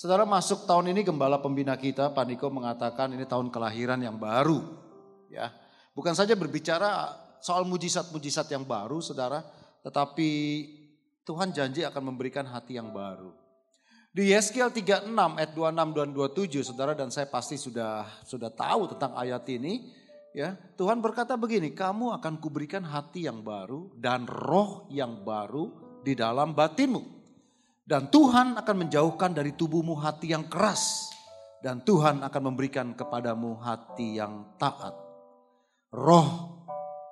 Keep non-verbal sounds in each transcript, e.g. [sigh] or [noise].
Saudara masuk tahun ini gembala pembina kita, Pak Niko mengatakan ini tahun kelahiran yang baru. Ya, bukan saja berbicara soal mujizat-mujizat yang baru, saudara, tetapi Tuhan janji akan memberikan hati yang baru. Di Yeskiel 36 ayat 26 dan 27, saudara dan saya pasti sudah sudah tahu tentang ayat ini. Ya, Tuhan berkata begini, kamu akan kuberikan hati yang baru dan roh yang baru di dalam batinmu dan Tuhan akan menjauhkan dari tubuhmu hati yang keras. Dan Tuhan akan memberikan kepadamu hati yang taat. Roh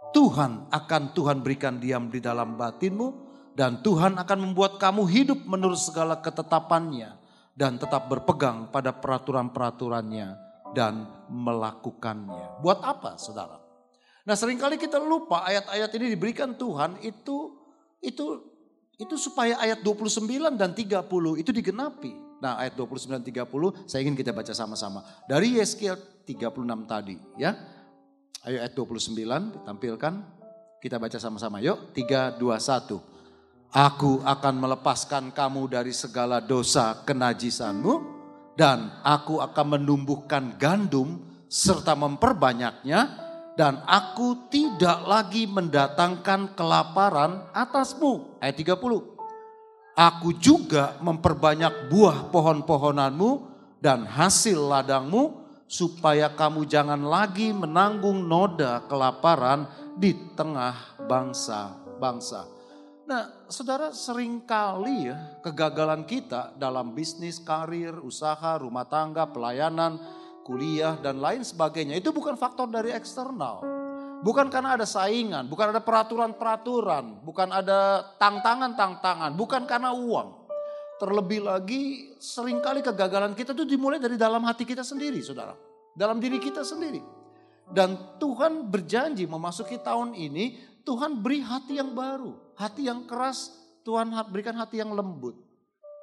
Tuhan akan Tuhan berikan diam di dalam batinmu. Dan Tuhan akan membuat kamu hidup menurut segala ketetapannya. Dan tetap berpegang pada peraturan-peraturannya. Dan melakukannya. Buat apa saudara? Nah sering kali kita lupa ayat-ayat ini diberikan Tuhan itu itu itu supaya ayat 29 dan 30 itu digenapi. Nah ayat 29 dan 30 saya ingin kita baca sama-sama. Dari Yeskiel 36 tadi ya. Ayo ayat 29 ditampilkan. Kita baca sama-sama yuk. 3, 2, 1. Aku akan melepaskan kamu dari segala dosa kenajisanmu. Dan aku akan menumbuhkan gandum serta memperbanyaknya dan aku tidak lagi mendatangkan kelaparan atasmu. Ayat 30. Aku juga memperbanyak buah pohon-pohonanmu dan hasil ladangmu supaya kamu jangan lagi menanggung noda kelaparan di tengah bangsa-bangsa. Nah, saudara sering kali ya kegagalan kita dalam bisnis, karir, usaha, rumah tangga, pelayanan, kuliah dan lain sebagainya. Itu bukan faktor dari eksternal. Bukan karena ada saingan, bukan ada peraturan-peraturan, bukan ada tantangan-tantangan, bukan karena uang. Terlebih lagi sering kali kegagalan kita itu dimulai dari dalam hati kita sendiri saudara. Dalam diri kita sendiri. Dan Tuhan berjanji memasuki tahun ini Tuhan beri hati yang baru. Hati yang keras Tuhan berikan hati yang lembut.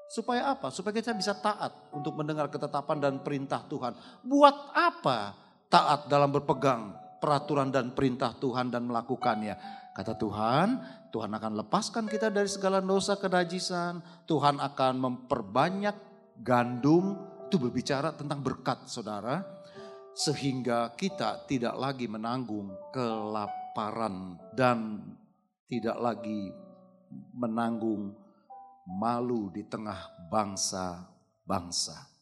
Supaya apa? Supaya kita bisa taat untuk mendengar ketetapan dan perintah Tuhan. Buat apa taat dalam berpegang peraturan dan perintah Tuhan dan melakukannya? Kata Tuhan, Tuhan akan lepaskan kita dari segala dosa kenajisan. Tuhan akan memperbanyak gandum. Itu berbicara tentang berkat saudara. Sehingga kita tidak lagi menanggung kelaparan dan tidak lagi menanggung malu di tengah bangsa-bangsa.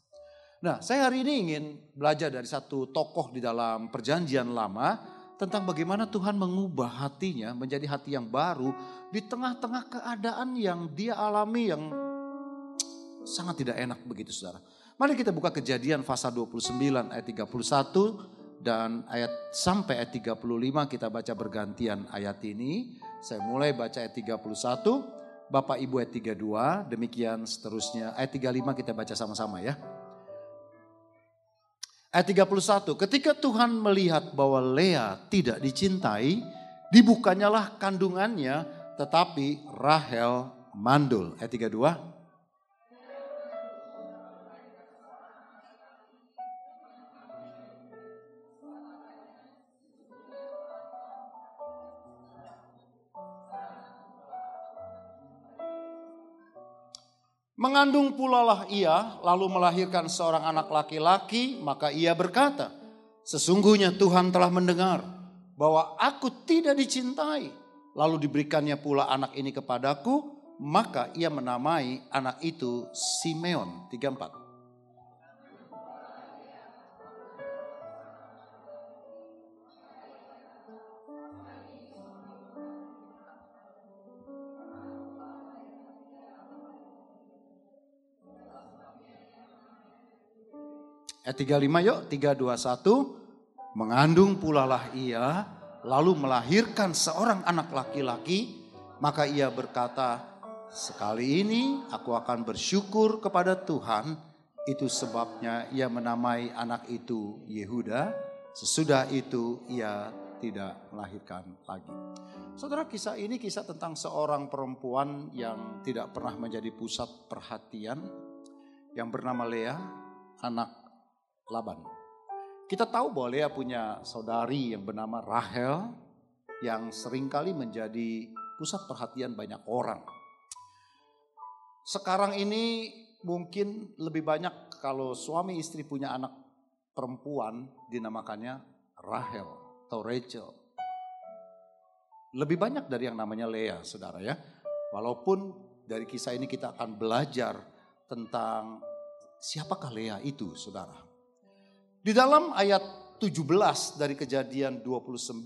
Nah, saya hari ini ingin belajar dari satu tokoh di dalam Perjanjian Lama tentang bagaimana Tuhan mengubah hatinya menjadi hati yang baru di tengah-tengah keadaan yang dia alami yang sangat tidak enak begitu saudara. Mari kita buka kejadian pasal 29 ayat 31 dan ayat sampai ayat 35 kita baca bergantian ayat ini. Saya mulai baca ayat 31 Bapak Ibu ayat 32, demikian seterusnya. Ayat 35 kita baca sama-sama ya. Ayat 31, ketika Tuhan melihat bahwa Lea tidak dicintai, dibukanyalah kandungannya, tetapi Rahel mandul. Ayat 32, Mengandung pula lah ia, lalu melahirkan seorang anak laki-laki, maka ia berkata, Sesungguhnya Tuhan telah mendengar bahwa aku tidak dicintai. Lalu diberikannya pula anak ini kepadaku, maka ia menamai anak itu Simeon. 34. Ayat 35 yuk, 321. Mengandung pula lah ia, lalu melahirkan seorang anak laki-laki, maka ia berkata, sekali ini aku akan bersyukur kepada Tuhan, itu sebabnya ia menamai anak itu Yehuda, sesudah itu ia tidak melahirkan lagi. Saudara kisah ini kisah tentang seorang perempuan yang tidak pernah menjadi pusat perhatian, yang bernama Lea, anak Laban. Kita tahu bahwa Lea punya saudari yang bernama Rahel yang sering kali menjadi pusat perhatian banyak orang. Sekarang ini mungkin lebih banyak kalau suami istri punya anak perempuan dinamakannya Rahel atau Rachel. Lebih banyak dari yang namanya Lea, saudara ya. Walaupun dari kisah ini kita akan belajar tentang siapakah Lea itu, saudara. Di dalam ayat 17 dari kejadian 29,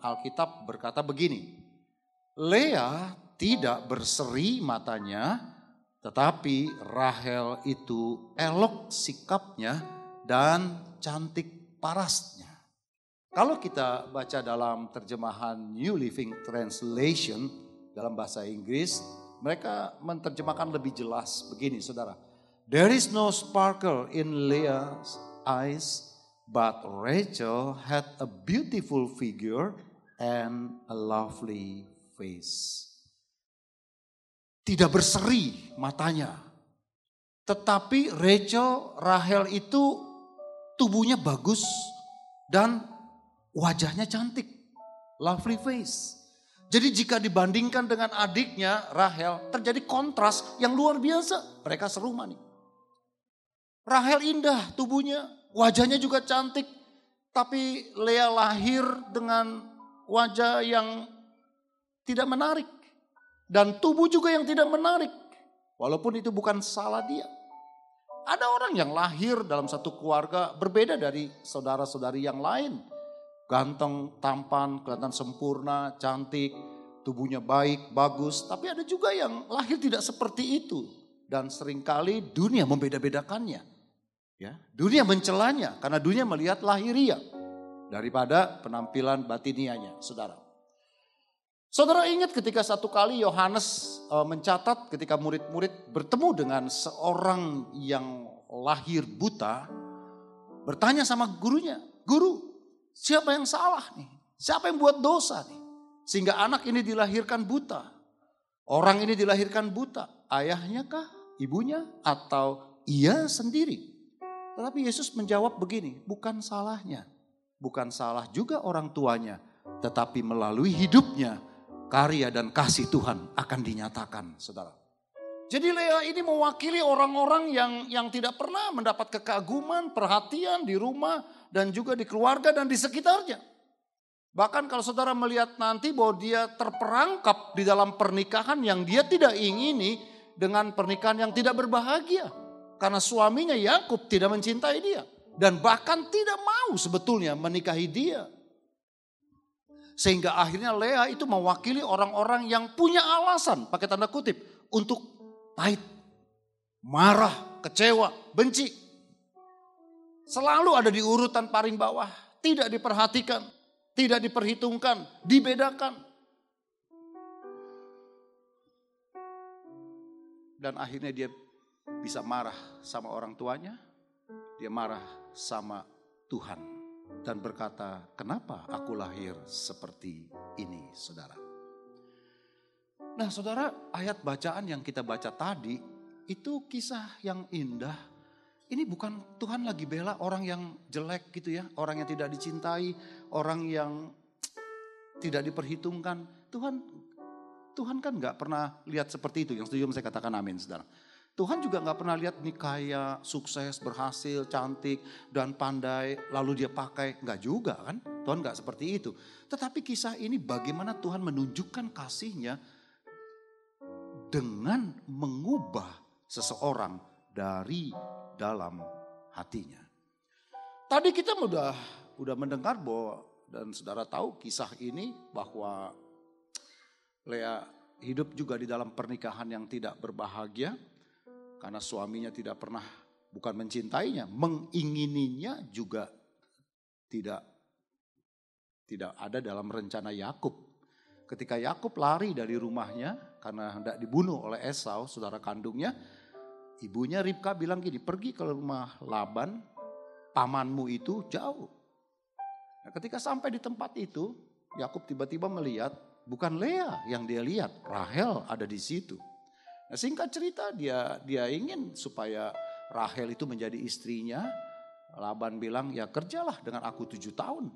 Alkitab berkata begini. Lea tidak berseri matanya, tetapi Rahel itu elok sikapnya dan cantik parasnya. Kalau kita baca dalam terjemahan New Living Translation dalam bahasa Inggris, mereka menerjemahkan lebih jelas begini saudara. There is no sparkle in Leah's eyes, but Rachel had a beautiful figure and a lovely face. Tidak berseri matanya. Tetapi Rachel, Rahel itu tubuhnya bagus dan Wajahnya cantik, lovely face. Jadi jika dibandingkan dengan adiknya Rahel terjadi kontras yang luar biasa. Mereka serumah nih. Rahel indah tubuhnya, wajahnya juga cantik. Tapi Lea lahir dengan wajah yang tidak menarik. Dan tubuh juga yang tidak menarik. Walaupun itu bukan salah dia. Ada orang yang lahir dalam satu keluarga berbeda dari saudara-saudari yang lain ganteng, tampan, kelihatan sempurna, cantik, tubuhnya baik, bagus. Tapi ada juga yang lahir tidak seperti itu. Dan sering kali dunia membeda-bedakannya. Ya, dunia mencelanya karena dunia melihat lahiria daripada penampilan batinianya, saudara. Saudara ingat ketika satu kali Yohanes e, mencatat ketika murid-murid bertemu dengan seorang yang lahir buta, bertanya sama gurunya, "Guru, Siapa yang salah nih? Siapa yang buat dosa nih? Sehingga anak ini dilahirkan buta. Orang ini dilahirkan buta. Ayahnya kah? Ibunya? Atau ia sendiri? Tetapi Yesus menjawab begini, bukan salahnya. Bukan salah juga orang tuanya. Tetapi melalui hidupnya, karya dan kasih Tuhan akan dinyatakan, saudara. Jadi Lea ini mewakili orang-orang yang yang tidak pernah mendapat kekaguman, perhatian di rumah dan juga di keluarga dan di sekitarnya. Bahkan kalau saudara melihat nanti bahwa dia terperangkap di dalam pernikahan yang dia tidak ingini dengan pernikahan yang tidak berbahagia. Karena suaminya Yakub tidak mencintai dia dan bahkan tidak mau sebetulnya menikahi dia. Sehingga akhirnya Lea itu mewakili orang-orang yang punya alasan, pakai tanda kutip, untuk pahit, marah, kecewa, benci. Selalu ada di urutan paling bawah, tidak diperhatikan, tidak diperhitungkan, dibedakan. Dan akhirnya dia bisa marah sama orang tuanya, dia marah sama Tuhan dan berkata, "Kenapa aku lahir seperti ini, saudara?" Nah saudara ayat bacaan yang kita baca tadi itu kisah yang indah. Ini bukan Tuhan lagi bela orang yang jelek gitu ya. Orang yang tidak dicintai, orang yang tidak diperhitungkan. Tuhan Tuhan kan nggak pernah lihat seperti itu. Yang setuju saya katakan amin saudara. Tuhan juga nggak pernah lihat nih kaya, sukses, berhasil, cantik, dan pandai, lalu dia pakai. Nggak juga kan, Tuhan nggak seperti itu. Tetapi kisah ini bagaimana Tuhan menunjukkan kasihnya dengan mengubah seseorang dari dalam hatinya. Tadi kita sudah udah mendengar bahwa dan saudara tahu kisah ini bahwa Lea hidup juga di dalam pernikahan yang tidak berbahagia karena suaminya tidak pernah bukan mencintainya, mengingininya juga tidak tidak ada dalam rencana Yakub ketika Yakub lari dari rumahnya karena hendak dibunuh oleh Esau, saudara kandungnya, ibunya Ribka bilang gini, pergi ke rumah Laban, pamanmu itu jauh. Nah, ketika sampai di tempat itu, Yakub tiba-tiba melihat bukan Lea yang dia lihat, Rahel ada di situ. Nah, singkat cerita dia dia ingin supaya Rahel itu menjadi istrinya. Laban bilang, ya kerjalah dengan aku tujuh tahun.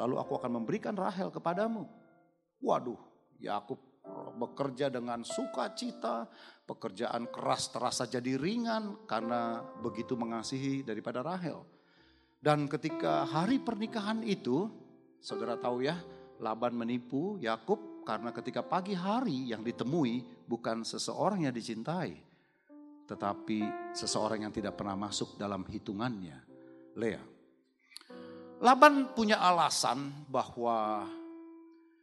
Lalu aku akan memberikan Rahel kepadamu. Waduh, Yakub bekerja dengan sukacita, pekerjaan keras terasa jadi ringan karena begitu mengasihi daripada Rahel. Dan ketika hari pernikahan itu, saudara tahu ya, Laban menipu Yakub karena ketika pagi hari yang ditemui bukan seseorang yang dicintai, tetapi seseorang yang tidak pernah masuk dalam hitungannya, Lea. Laban punya alasan bahwa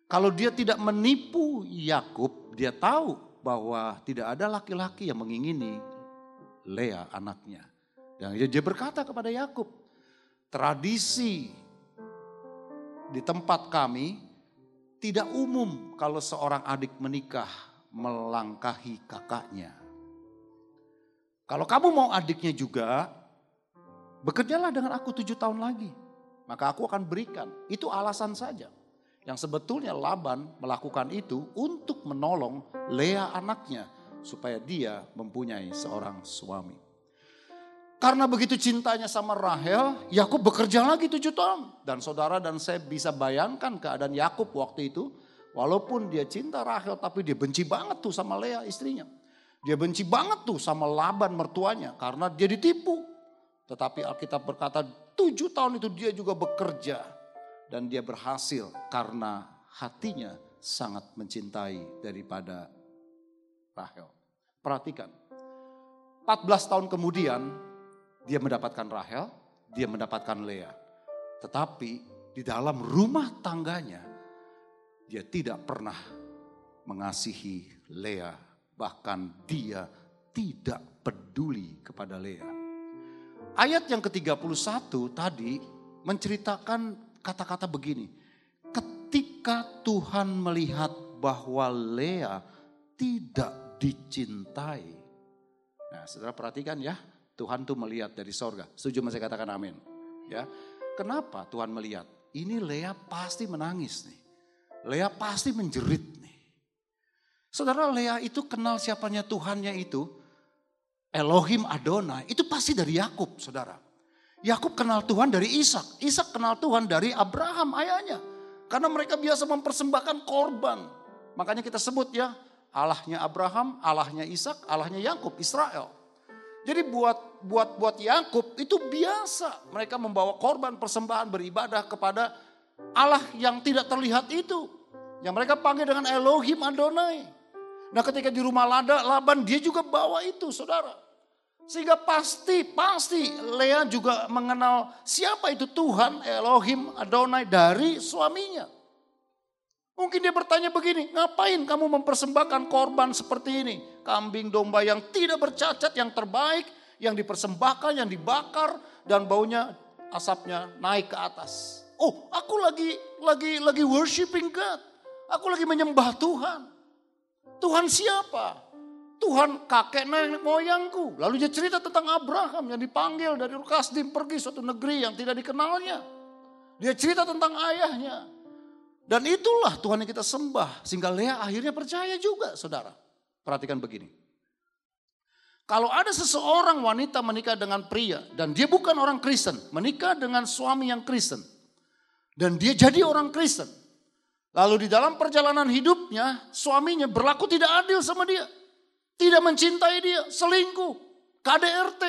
kalau dia tidak menipu Yakub, dia tahu bahwa tidak ada laki-laki yang mengingini Lea anaknya. Dan dia berkata kepada Yakub, tradisi di tempat kami tidak umum kalau seorang adik menikah melangkahi kakaknya. Kalau kamu mau adiknya juga, bekerjalah dengan aku tujuh tahun lagi. Maka aku akan berikan. Itu alasan saja. Yang sebetulnya Laban melakukan itu untuk menolong Lea anaknya. Supaya dia mempunyai seorang suami. Karena begitu cintanya sama Rahel, Yakub bekerja lagi tujuh tahun. Dan saudara dan saya bisa bayangkan keadaan Yakub waktu itu. Walaupun dia cinta Rahel, tapi dia benci banget tuh sama Lea istrinya. Dia benci banget tuh sama Laban mertuanya karena dia ditipu. Tetapi Alkitab berkata tujuh tahun itu dia juga bekerja. Dan dia berhasil karena hatinya sangat mencintai daripada Rahel. Perhatikan. 14 tahun kemudian dia mendapatkan Rahel, dia mendapatkan Lea. Tetapi di dalam rumah tangganya dia tidak pernah mengasihi Lea. Bahkan dia tidak peduli kepada Lea. Ayat yang ke-31 tadi menceritakan kata-kata begini. Ketika Tuhan melihat bahwa Lea tidak dicintai. Nah saudara perhatikan ya, Tuhan tuh melihat dari sorga. Setuju saya katakan amin. Ya, Kenapa Tuhan melihat? Ini Lea pasti menangis nih. Lea pasti menjerit nih. Saudara Lea itu kenal siapanya Tuhannya itu. Elohim Adonai itu pasti dari Yakub, saudara. Yakub kenal Tuhan dari Ishak, Ishak kenal Tuhan dari Abraham ayahnya. Karena mereka biasa mempersembahkan korban. Makanya kita sebut ya, Allahnya Abraham, Allahnya Ishak, Allahnya Yakub, Israel. Jadi buat buat buat Yakub itu biasa mereka membawa korban persembahan beribadah kepada Allah yang tidak terlihat itu. Yang mereka panggil dengan Elohim Adonai. Nah ketika di rumah Lada, Laban dia juga bawa itu saudara. Sehingga pasti, pasti Lea juga mengenal siapa itu Tuhan Elohim Adonai dari suaminya. Mungkin dia bertanya begini, ngapain kamu mempersembahkan korban seperti ini? Kambing domba yang tidak bercacat, yang terbaik, yang dipersembahkan, yang dibakar, dan baunya asapnya naik ke atas. Oh, aku lagi lagi lagi worshiping God. Aku lagi menyembah Tuhan. Tuhan siapa? Tuhan kakek nenek moyangku. Lalu dia cerita tentang Abraham yang dipanggil dari Kasdim pergi suatu negeri yang tidak dikenalnya. Dia cerita tentang ayahnya. Dan itulah Tuhan yang kita sembah. Sehingga Lea akhirnya percaya juga saudara. Perhatikan begini. Kalau ada seseorang wanita menikah dengan pria dan dia bukan orang Kristen, menikah dengan suami yang Kristen. Dan dia jadi orang Kristen. Lalu di dalam perjalanan hidupnya suaminya berlaku tidak adil sama dia. Tidak mencintai dia, selingkuh, KDRT.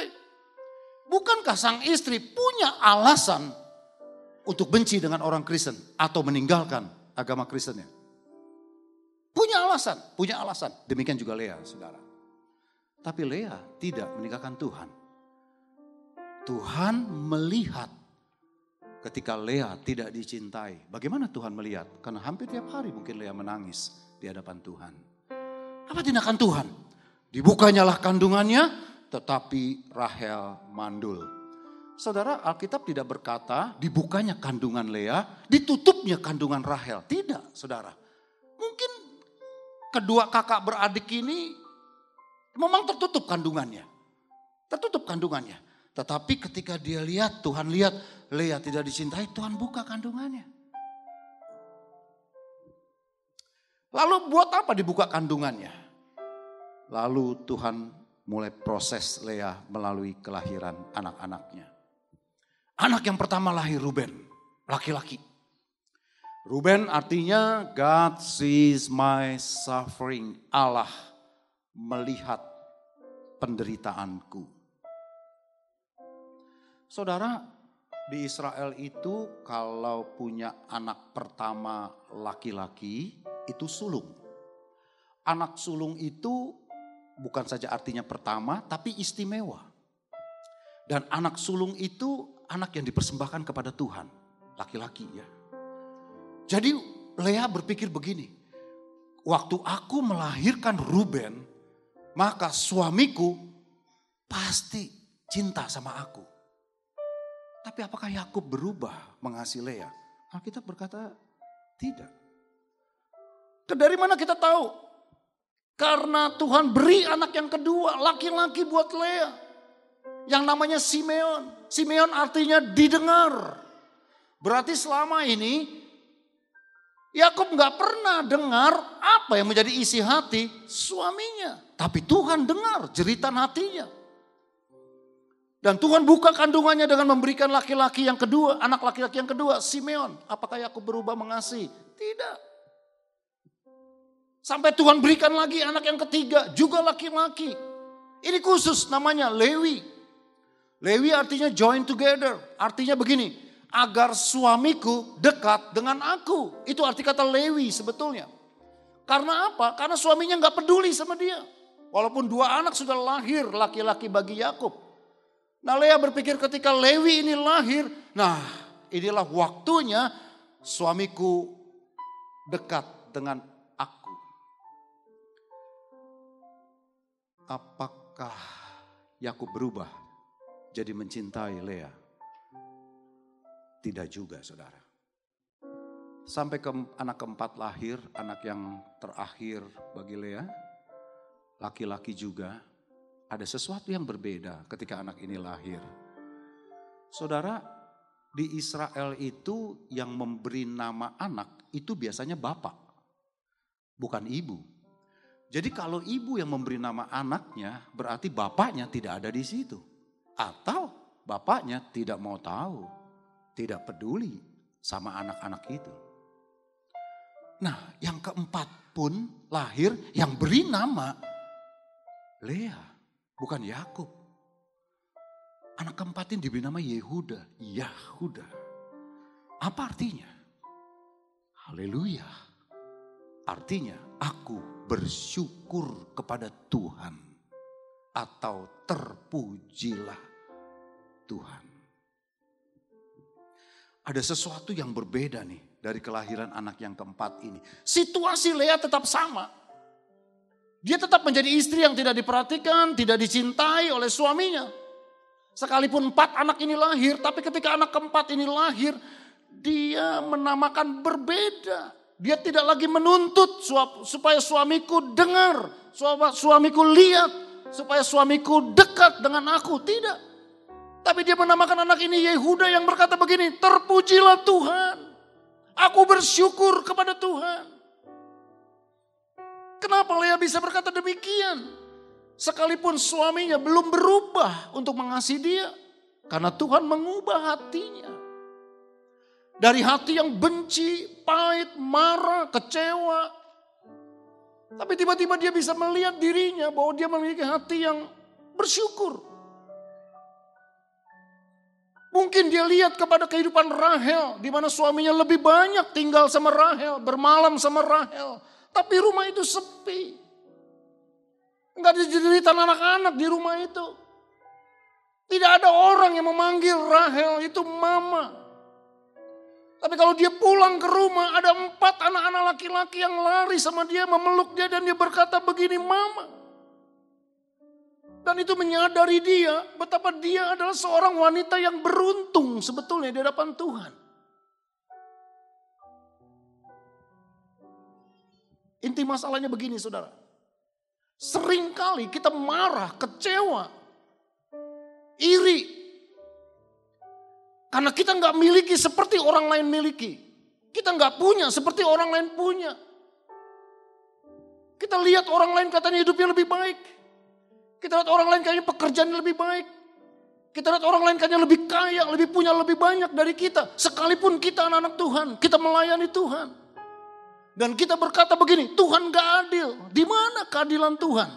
Bukankah sang istri punya alasan untuk benci dengan orang Kristen atau meninggalkan agama Kristennya. Punya alasan, punya alasan. Demikian juga Lea, saudara. Tapi Lea tidak meninggalkan Tuhan. Tuhan melihat ketika Lea tidak dicintai. Bagaimana Tuhan melihat? Karena hampir tiap hari mungkin Lea menangis di hadapan Tuhan. Apa tindakan Tuhan? Dibukanyalah kandungannya, tetapi Rahel mandul. Saudara, Alkitab tidak berkata dibukanya kandungan Lea, ditutupnya kandungan Rahel. Tidak, saudara. Mungkin kedua kakak beradik ini memang tertutup kandungannya. Tertutup kandungannya. Tetapi ketika dia lihat, Tuhan lihat Lea tidak dicintai, Tuhan buka kandungannya. Lalu buat apa dibuka kandungannya? Lalu Tuhan mulai proses Lea melalui kelahiran anak-anaknya. Anak yang pertama lahir Ruben, laki-laki. Ruben artinya God sees my suffering. Allah melihat penderitaanku. Saudara, di Israel itu kalau punya anak pertama laki-laki itu sulung. Anak sulung itu bukan saja artinya pertama tapi istimewa. Dan anak sulung itu anak yang dipersembahkan kepada Tuhan, laki-laki ya. Jadi Lea berpikir begini, waktu aku melahirkan Ruben, maka suamiku pasti cinta sama aku. Tapi apakah Yakub berubah mengasihi Lea? kita berkata tidak. Dari mana kita tahu? Karena Tuhan beri anak yang kedua, laki-laki buat Lea. Yang namanya Simeon. Simeon artinya didengar. Berarti selama ini Yakub nggak pernah dengar apa yang menjadi isi hati suaminya. Tapi Tuhan dengar jeritan hatinya. Dan Tuhan buka kandungannya dengan memberikan laki-laki yang kedua, anak laki-laki yang kedua, Simeon. Apakah Yakub berubah mengasihi? Tidak. Sampai Tuhan berikan lagi anak yang ketiga, juga laki-laki. Ini khusus namanya Lewi. Lewi artinya join together. Artinya begini, agar suamiku dekat dengan aku. Itu arti kata Lewi sebetulnya. Karena apa? Karena suaminya nggak peduli sama dia. Walaupun dua anak sudah lahir laki-laki bagi Yakub. Nah Lea berpikir ketika Lewi ini lahir, nah inilah waktunya suamiku dekat dengan aku. Apakah Yakub berubah jadi mencintai Lea? Tidak juga saudara. Sampai ke anak keempat lahir, anak yang terakhir bagi Lea, laki-laki juga, ada sesuatu yang berbeda ketika anak ini lahir. Saudara, di Israel itu yang memberi nama anak itu biasanya bapak, bukan ibu. Jadi kalau ibu yang memberi nama anaknya, berarti bapaknya tidak ada di situ. Atau bapaknya tidak mau tahu tidak peduli sama anak-anak itu. Nah, yang keempat pun lahir yang beri nama Lea, bukan Yakub. Anak keempat ini diberi nama Yehuda, Yahuda. Apa artinya? Haleluya. Artinya aku bersyukur kepada Tuhan atau terpujilah Tuhan. Ada sesuatu yang berbeda nih dari kelahiran anak yang keempat ini. Situasi Lea tetap sama. Dia tetap menjadi istri yang tidak diperhatikan, tidak dicintai oleh suaminya. Sekalipun empat anak ini lahir, tapi ketika anak keempat ini lahir, dia menamakan berbeda. Dia tidak lagi menuntut supaya suamiku dengar, suamiku lihat, supaya suamiku dekat dengan aku. Tidak. Tapi dia menamakan anak ini Yehuda yang berkata begini, terpujilah Tuhan. Aku bersyukur kepada Tuhan. Kenapa Lea bisa berkata demikian? Sekalipun suaminya belum berubah untuk mengasihi dia. Karena Tuhan mengubah hatinya. Dari hati yang benci, pahit, marah, kecewa. Tapi tiba-tiba dia bisa melihat dirinya bahwa dia memiliki hati yang bersyukur. Mungkin dia lihat kepada kehidupan Rahel, di mana suaminya lebih banyak tinggal sama Rahel, bermalam sama Rahel. Tapi rumah itu sepi. Enggak ada jeritan anak-anak di rumah itu. Tidak ada orang yang memanggil Rahel itu mama. Tapi kalau dia pulang ke rumah, ada empat anak-anak laki-laki yang lari sama dia, memeluk dia dan dia berkata begini, mama. Dan itu menyadari dia betapa dia adalah seorang wanita yang beruntung sebetulnya di hadapan Tuhan. Inti masalahnya begini saudara. Seringkali kita marah, kecewa, iri. Karena kita nggak miliki seperti orang lain miliki. Kita nggak punya seperti orang lain punya. Kita lihat orang lain katanya hidupnya lebih baik. Kita lihat orang lain kayaknya pekerjaan lebih baik. Kita lihat orang lain kayaknya lebih kaya, lebih punya lebih banyak dari kita. Sekalipun kita anak-anak Tuhan, kita melayani Tuhan. Dan kita berkata begini, Tuhan gak adil. Di mana keadilan Tuhan?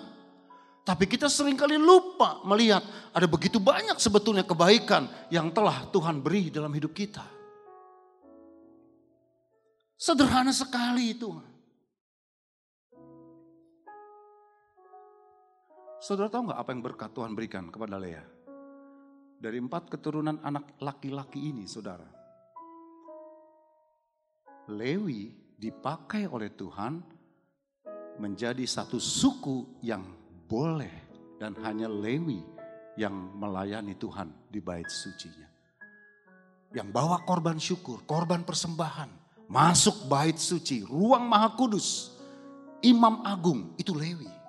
Tapi kita sering kali lupa melihat ada begitu banyak sebetulnya kebaikan yang telah Tuhan beri dalam hidup kita. Sederhana sekali itu. Saudara tahu nggak apa yang berkat Tuhan berikan kepada Lea? Dari empat keturunan anak laki-laki ini, saudara. Lewi dipakai oleh Tuhan menjadi satu suku yang boleh dan hanya Lewi yang melayani Tuhan di bait sucinya. Yang bawa korban syukur, korban persembahan, masuk bait suci, ruang maha kudus, imam agung, itu Lewi.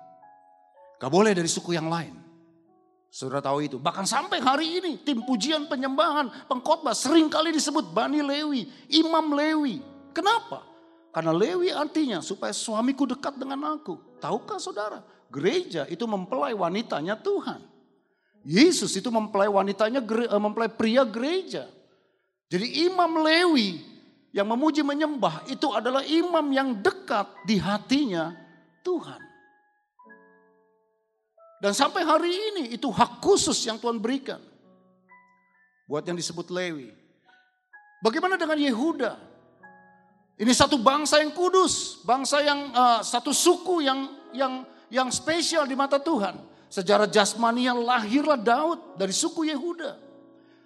Gak boleh dari suku yang lain. Saudara tahu itu. Bahkan sampai hari ini tim pujian penyembahan pengkhotbah sering kali disebut Bani Lewi, Imam Lewi. Kenapa? Karena Lewi artinya supaya suamiku dekat dengan aku. Tahukah saudara? Gereja itu mempelai wanitanya Tuhan. Yesus itu mempelai wanitanya, eh, mempelai pria gereja. Jadi imam Lewi yang memuji menyembah itu adalah imam yang dekat di hatinya Tuhan. Dan sampai hari ini itu hak khusus yang Tuhan berikan. Buat yang disebut Lewi. Bagaimana dengan Yehuda? Ini satu bangsa yang kudus, bangsa yang uh, satu suku yang yang yang spesial di mata Tuhan. Sejarah jasmania lahirlah Daud dari suku Yehuda.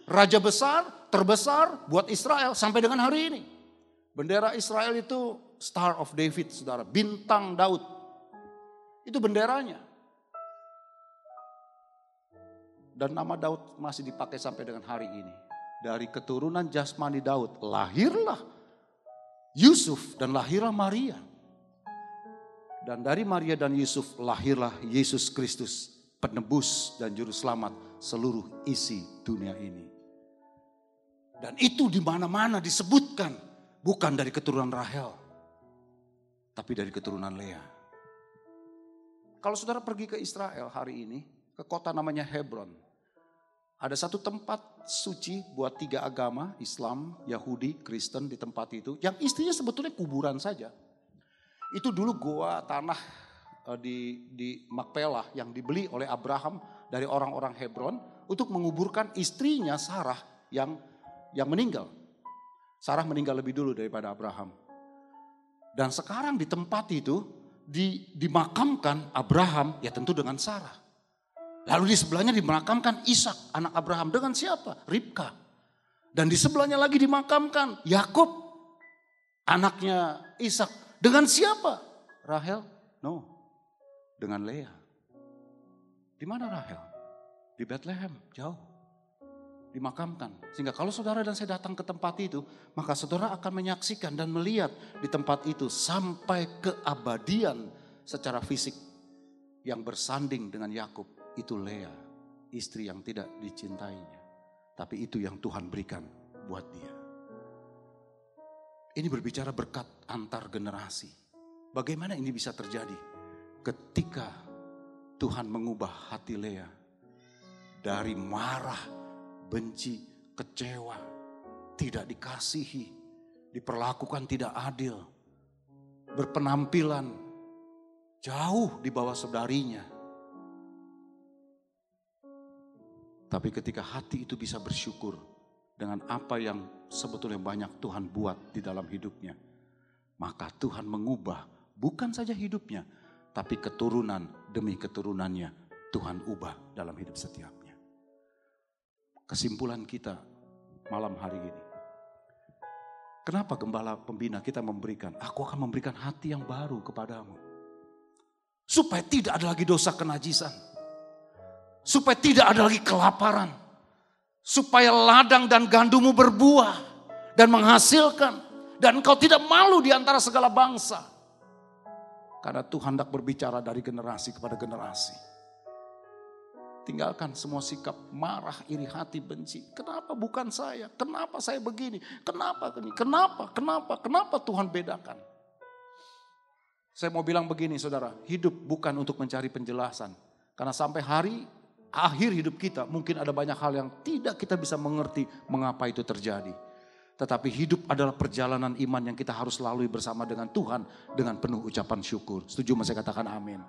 Raja besar, terbesar buat Israel sampai dengan hari ini. Bendera Israel itu Star of David, saudara. Bintang Daud. Itu benderanya. Dan nama Daud masih dipakai sampai dengan hari ini. Dari keturunan jasmani Daud lahirlah Yusuf dan lahirlah Maria. Dan dari Maria dan Yusuf lahirlah Yesus Kristus, penebus dan juru selamat seluruh isi dunia ini. Dan itu di mana-mana disebutkan bukan dari keturunan Rahel, tapi dari keturunan Lea. Kalau saudara pergi ke Israel hari ini, ke kota namanya Hebron, ada satu tempat suci buat tiga agama, Islam, Yahudi, Kristen di tempat itu. Yang istrinya sebetulnya kuburan saja. Itu dulu goa tanah eh, di, di Makpelah yang dibeli oleh Abraham dari orang-orang Hebron untuk menguburkan istrinya Sarah yang yang meninggal. Sarah meninggal lebih dulu daripada Abraham. Dan sekarang di tempat itu di, dimakamkan Abraham ya tentu dengan Sarah. Lalu di sebelahnya dimakamkan Ishak, anak Abraham. Dengan siapa? Ribka. Dan di sebelahnya lagi dimakamkan Yakub, anaknya Ishak. Dengan siapa? Rahel? No. Dengan Lea. Di mana Rahel? Di Bethlehem, jauh. Dimakamkan. Sehingga kalau saudara dan saya datang ke tempat itu, maka saudara akan menyaksikan dan melihat di tempat itu sampai keabadian secara fisik yang bersanding dengan Yakub itu Lea, istri yang tidak dicintainya. Tapi itu yang Tuhan berikan buat dia. Ini berbicara berkat antar generasi. Bagaimana ini bisa terjadi? Ketika Tuhan mengubah hati Lea dari marah, benci, kecewa, tidak dikasihi, diperlakukan tidak adil, berpenampilan jauh di bawah saudarinya, Tapi ketika hati itu bisa bersyukur dengan apa yang sebetulnya banyak Tuhan buat di dalam hidupnya. Maka Tuhan mengubah bukan saja hidupnya, tapi keturunan demi keturunannya Tuhan ubah dalam hidup setiapnya. Kesimpulan kita malam hari ini. Kenapa gembala pembina kita memberikan, aku akan memberikan hati yang baru kepadamu. Supaya tidak ada lagi dosa kenajisan Supaya tidak ada lagi kelaparan. Supaya ladang dan gandumu berbuah dan menghasilkan. Dan engkau tidak malu di antara segala bangsa. Karena Tuhan hendak berbicara dari generasi kepada generasi. Tinggalkan semua sikap marah, iri hati, benci. Kenapa bukan saya? Kenapa saya begini? Kenapa ini? Kenapa? Kenapa? Kenapa Tuhan bedakan? Saya mau bilang begini saudara, hidup bukan untuk mencari penjelasan. Karena sampai hari akhir hidup kita mungkin ada banyak hal yang tidak kita bisa mengerti mengapa itu terjadi. Tetapi hidup adalah perjalanan iman yang kita harus lalui bersama dengan Tuhan dengan penuh ucapan syukur. Setuju mas saya katakan amin.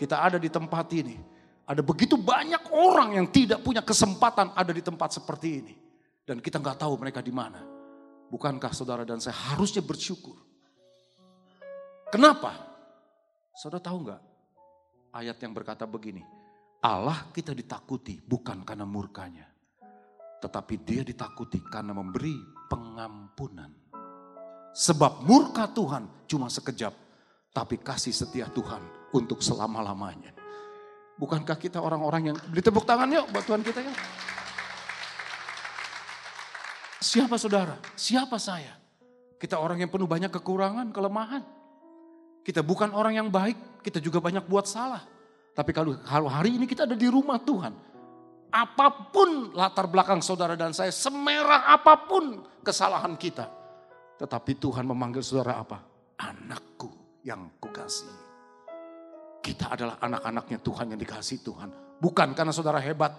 Kita ada di tempat ini. Ada begitu banyak orang yang tidak punya kesempatan ada di tempat seperti ini. Dan kita nggak tahu mereka di mana. Bukankah saudara dan saya harusnya bersyukur? Kenapa? Saudara tahu nggak ayat yang berkata begini, Allah kita ditakuti bukan karena murkanya, tetapi dia ditakuti karena memberi pengampunan. Sebab murka Tuhan cuma sekejap, tapi kasih setia Tuhan untuk selama-lamanya. Bukankah kita orang-orang yang beri tepuk tangan yuk buat Tuhan kita ya? Siapa saudara? Siapa saya? Kita orang yang penuh banyak kekurangan, kelemahan. Kita bukan orang yang baik, kita juga banyak buat salah. Tapi kalau, hari ini kita ada di rumah Tuhan, apa pun latar belakang saudara dan saya, semerah apa pun kesalahan kita. Tetapi Tuhan memanggil saudara apa? Anakku yang kukasih. Kita adalah anak-anaknya Tuhan yang dikasih Tuhan. Bukan karena saudara hebat,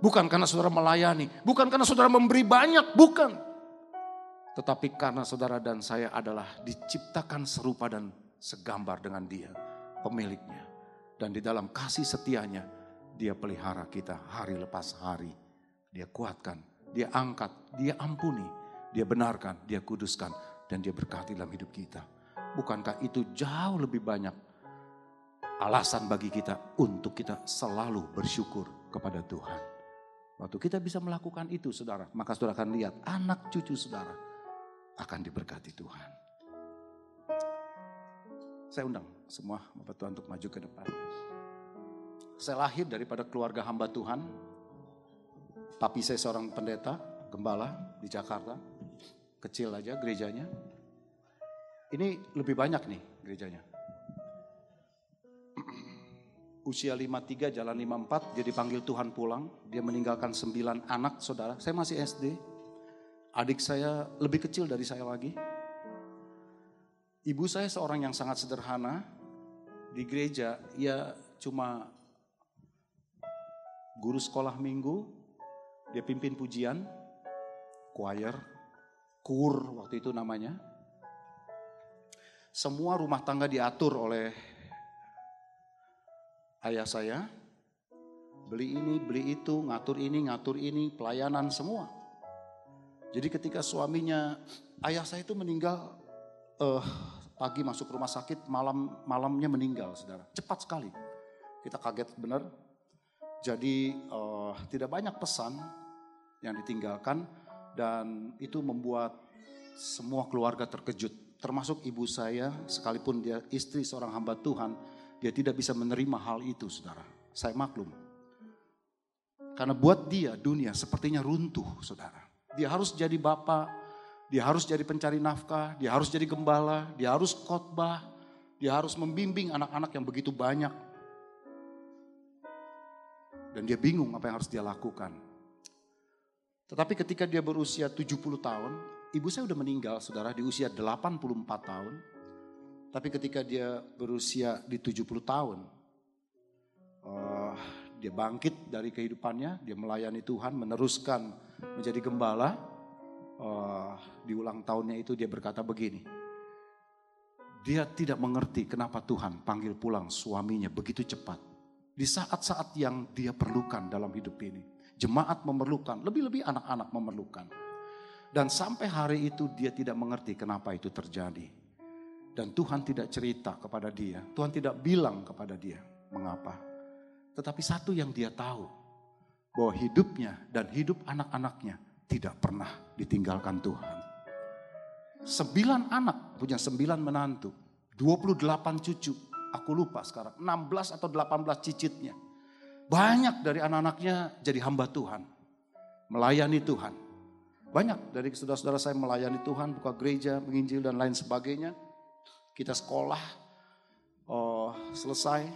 bukan karena saudara melayani, bukan karena saudara memberi banyak, bukan. Tetapi karena saudara dan saya adalah diciptakan serupa dan segambar dengan dia, pemiliknya. Dan di dalam kasih setianya, dia pelihara kita hari lepas hari. Dia kuatkan, dia angkat, dia ampuni, dia benarkan, dia kuduskan, dan dia berkati dalam hidup kita. Bukankah itu jauh lebih banyak alasan bagi kita untuk kita selalu bersyukur kepada Tuhan. Waktu kita bisa melakukan itu saudara, maka saudara akan lihat anak cucu saudara akan diberkati Tuhan. Saya undang semua Bapak Tuhan untuk maju ke depan. Saya lahir daripada keluarga hamba Tuhan. Papi saya seorang pendeta, gembala di Jakarta. Kecil aja gerejanya. Ini lebih banyak nih gerejanya. [clears throat] Usia 53 jalan 54 dia dipanggil Tuhan pulang. Dia meninggalkan 9 anak saudara. Saya masih SD. Adik saya lebih kecil dari saya lagi Ibu saya seorang yang sangat sederhana. Di gereja, ia cuma guru sekolah minggu. Dia pimpin pujian, choir, kur waktu itu namanya. Semua rumah tangga diatur oleh ayah saya. Beli ini, beli itu, ngatur ini, ngatur ini, pelayanan semua. Jadi ketika suaminya, ayah saya itu meninggal uh, pagi masuk rumah sakit, malam malamnya meninggal, saudara. Cepat sekali. Kita kaget benar. Jadi uh, tidak banyak pesan yang ditinggalkan dan itu membuat semua keluarga terkejut. Termasuk ibu saya, sekalipun dia istri seorang hamba Tuhan, dia tidak bisa menerima hal itu, saudara. Saya maklum. Karena buat dia dunia sepertinya runtuh, saudara. Dia harus jadi bapak, dia harus jadi pencari nafkah, dia harus jadi gembala, dia harus khotbah, dia harus membimbing anak-anak yang begitu banyak. Dan dia bingung apa yang harus dia lakukan. Tetapi ketika dia berusia 70 tahun, ibu saya sudah meninggal saudara di usia 84 tahun. Tapi ketika dia berusia di 70 tahun, uh, dia bangkit dari kehidupannya, dia melayani Tuhan, meneruskan menjadi gembala uh, di ulang tahunnya itu dia berkata begini. Dia tidak mengerti kenapa Tuhan panggil pulang suaminya begitu cepat. Di saat-saat yang dia perlukan dalam hidup ini. Jemaat memerlukan, lebih-lebih anak-anak memerlukan. Dan sampai hari itu dia tidak mengerti kenapa itu terjadi. Dan Tuhan tidak cerita kepada dia. Tuhan tidak bilang kepada dia mengapa. Tetapi satu yang dia tahu. Bahwa hidupnya dan hidup anak-anaknya tidak pernah ditinggalkan Tuhan. Sembilan anak punya sembilan menantu. 28 cucu. Aku lupa sekarang. 16 atau 18 cicitnya. Banyak dari anak-anaknya jadi hamba Tuhan. Melayani Tuhan. Banyak dari saudara-saudara saya melayani Tuhan, buka gereja, menginjil dan lain sebagainya. Kita sekolah, oh, selesai.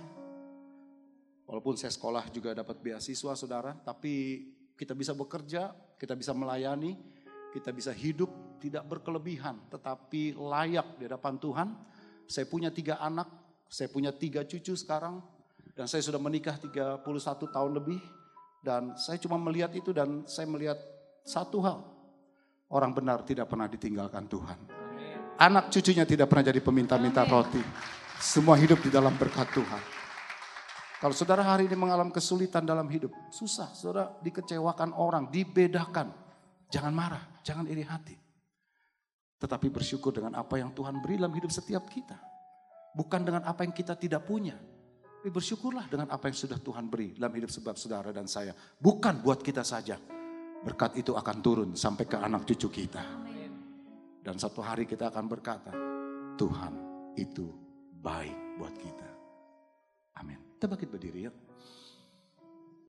Walaupun saya sekolah juga dapat beasiswa saudara, tapi kita bisa bekerja, kita bisa melayani, kita bisa hidup tidak berkelebihan, tetapi layak di hadapan Tuhan. Saya punya tiga anak, saya punya tiga cucu sekarang, dan saya sudah menikah 31 tahun lebih. Dan saya cuma melihat itu dan saya melihat satu hal. Orang benar tidak pernah ditinggalkan Tuhan. Anak cucunya tidak pernah jadi peminta-minta roti. Semua hidup di dalam berkat Tuhan. Kalau saudara hari ini mengalami kesulitan dalam hidup, susah, saudara dikecewakan orang, dibedakan. Jangan marah, jangan iri hati. Tetapi bersyukur dengan apa yang Tuhan beri dalam hidup setiap kita. Bukan dengan apa yang kita tidak punya. Tapi bersyukurlah dengan apa yang sudah Tuhan beri dalam hidup sebab saudara dan saya. Bukan buat kita saja. Berkat itu akan turun sampai ke anak cucu kita. Dan satu hari kita akan berkata, Tuhan itu baik buat kita. Amin. Kita bangkit berdiri ya.